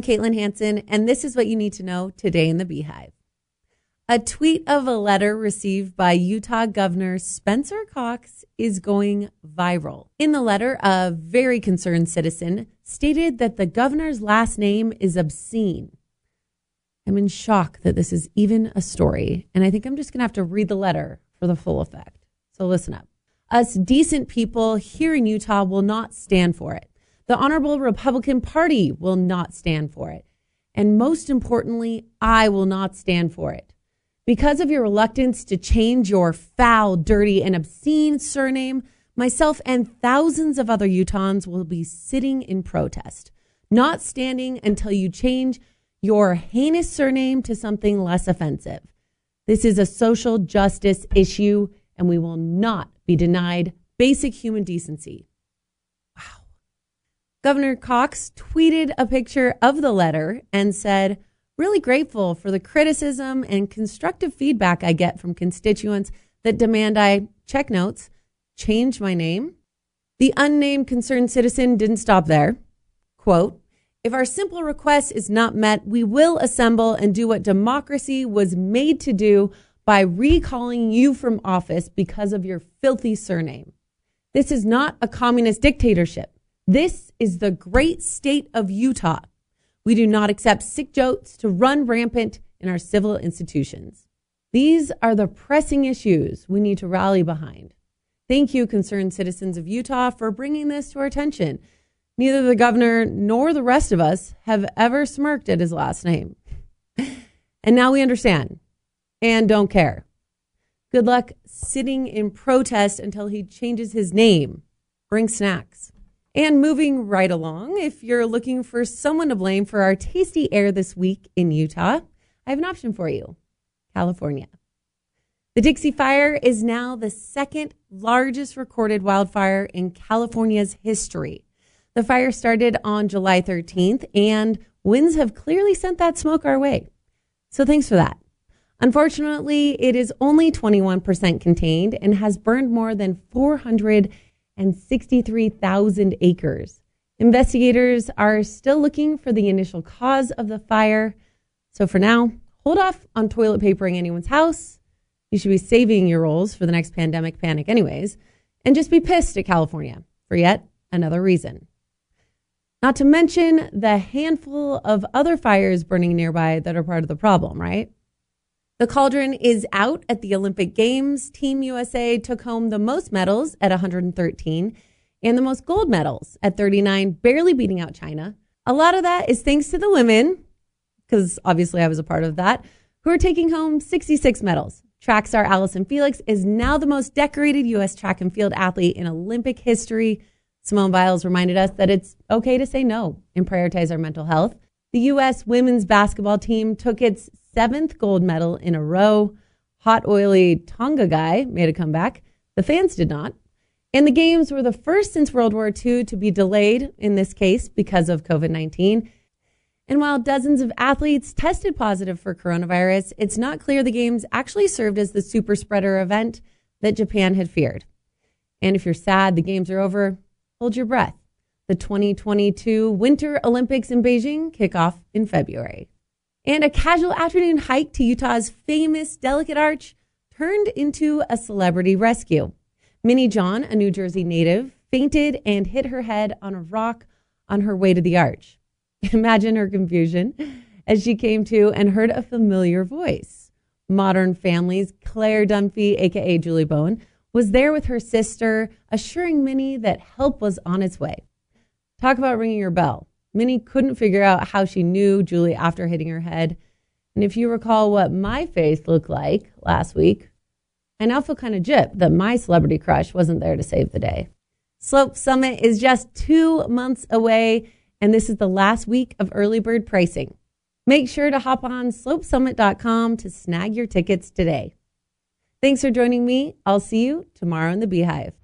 I'm Caitlin Hanson, and this is what you need to know today in the Beehive. A tweet of a letter received by Utah Governor Spencer Cox is going viral. In the letter, a very concerned citizen stated that the governor's last name is obscene. I'm in shock that this is even a story, and I think I'm just going to have to read the letter for the full effect. So listen up. Us decent people here in Utah will not stand for it. The Honorable Republican Party will not stand for it. And most importantly, I will not stand for it. Because of your reluctance to change your foul, dirty, and obscene surname, myself and thousands of other Utahns will be sitting in protest, not standing until you change your heinous surname to something less offensive. This is a social justice issue, and we will not be denied basic human decency. Governor Cox tweeted a picture of the letter and said, really grateful for the criticism and constructive feedback I get from constituents that demand I check notes, change my name. The unnamed concerned citizen didn't stop there. Quote, if our simple request is not met, we will assemble and do what democracy was made to do by recalling you from office because of your filthy surname. This is not a communist dictatorship. This is the great state of Utah. We do not accept sick jokes to run rampant in our civil institutions. These are the pressing issues we need to rally behind. Thank you, concerned citizens of Utah, for bringing this to our attention. Neither the governor nor the rest of us have ever smirked at his last name. And now we understand and don't care. Good luck sitting in protest until he changes his name. Bring snacks. And moving right along, if you're looking for someone to blame for our tasty air this week in Utah, I have an option for you California. The Dixie Fire is now the second largest recorded wildfire in California's history. The fire started on July 13th, and winds have clearly sent that smoke our way. So thanks for that. Unfortunately, it is only 21% contained and has burned more than 400 and 63,000 acres. Investigators are still looking for the initial cause of the fire. So for now, hold off on toilet papering anyone's house. You should be saving your rolls for the next pandemic panic, anyways, and just be pissed at California for yet another reason. Not to mention the handful of other fires burning nearby that are part of the problem, right? The cauldron is out at the Olympic Games. Team USA took home the most medals at 113 and the most gold medals at 39, barely beating out China. A lot of that is thanks to the women, because obviously I was a part of that, who are taking home 66 medals. Track star Allyson Felix is now the most decorated U.S. track and field athlete in Olympic history. Simone Biles reminded us that it's okay to say no and prioritize our mental health. The U.S. women's basketball team took its seventh gold medal in a row. Hot, oily Tonga guy made a comeback. The fans did not. And the games were the first since World War II to be delayed, in this case, because of COVID 19. And while dozens of athletes tested positive for coronavirus, it's not clear the games actually served as the super spreader event that Japan had feared. And if you're sad the games are over, hold your breath. The 2022 Winter Olympics in Beijing kick off in February and a casual afternoon hike to Utah's famous Delicate Arch turned into a celebrity rescue. Minnie John, a New Jersey native, fainted and hit her head on a rock on her way to the arch. Imagine her confusion as she came to and heard a familiar voice. Modern Family's Claire Dunphy, aka Julie Bowen, was there with her sister, assuring Minnie that help was on its way. Talk about ringing your bell. Minnie couldn't figure out how she knew Julie after hitting her head. And if you recall what my face looked like last week, I now feel kind of gypped that my celebrity crush wasn't there to save the day. Slope Summit is just two months away, and this is the last week of early bird pricing. Make sure to hop on slopesummit.com to snag your tickets today. Thanks for joining me. I'll see you tomorrow in the Beehive.